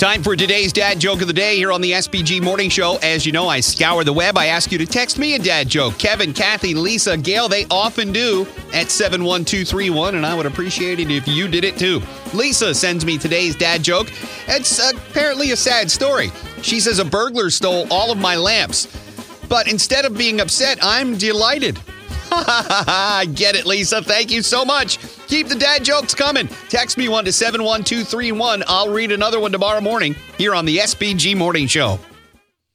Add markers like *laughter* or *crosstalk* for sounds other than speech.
Time for today's dad joke of the day here on the SBG Morning Show. As you know, I scour the web. I ask you to text me a dad joke. Kevin, Kathy, Lisa, Gail, they often do at 71231, and I would appreciate it if you did it too. Lisa sends me today's dad joke. It's apparently a sad story. She says a burglar stole all of my lamps. But instead of being upset, I'm delighted. I *laughs* get it, Lisa. Thank you so much. Keep the dad jokes coming. Text me one to 71231. I'll read another one tomorrow morning here on the SBG Morning Show.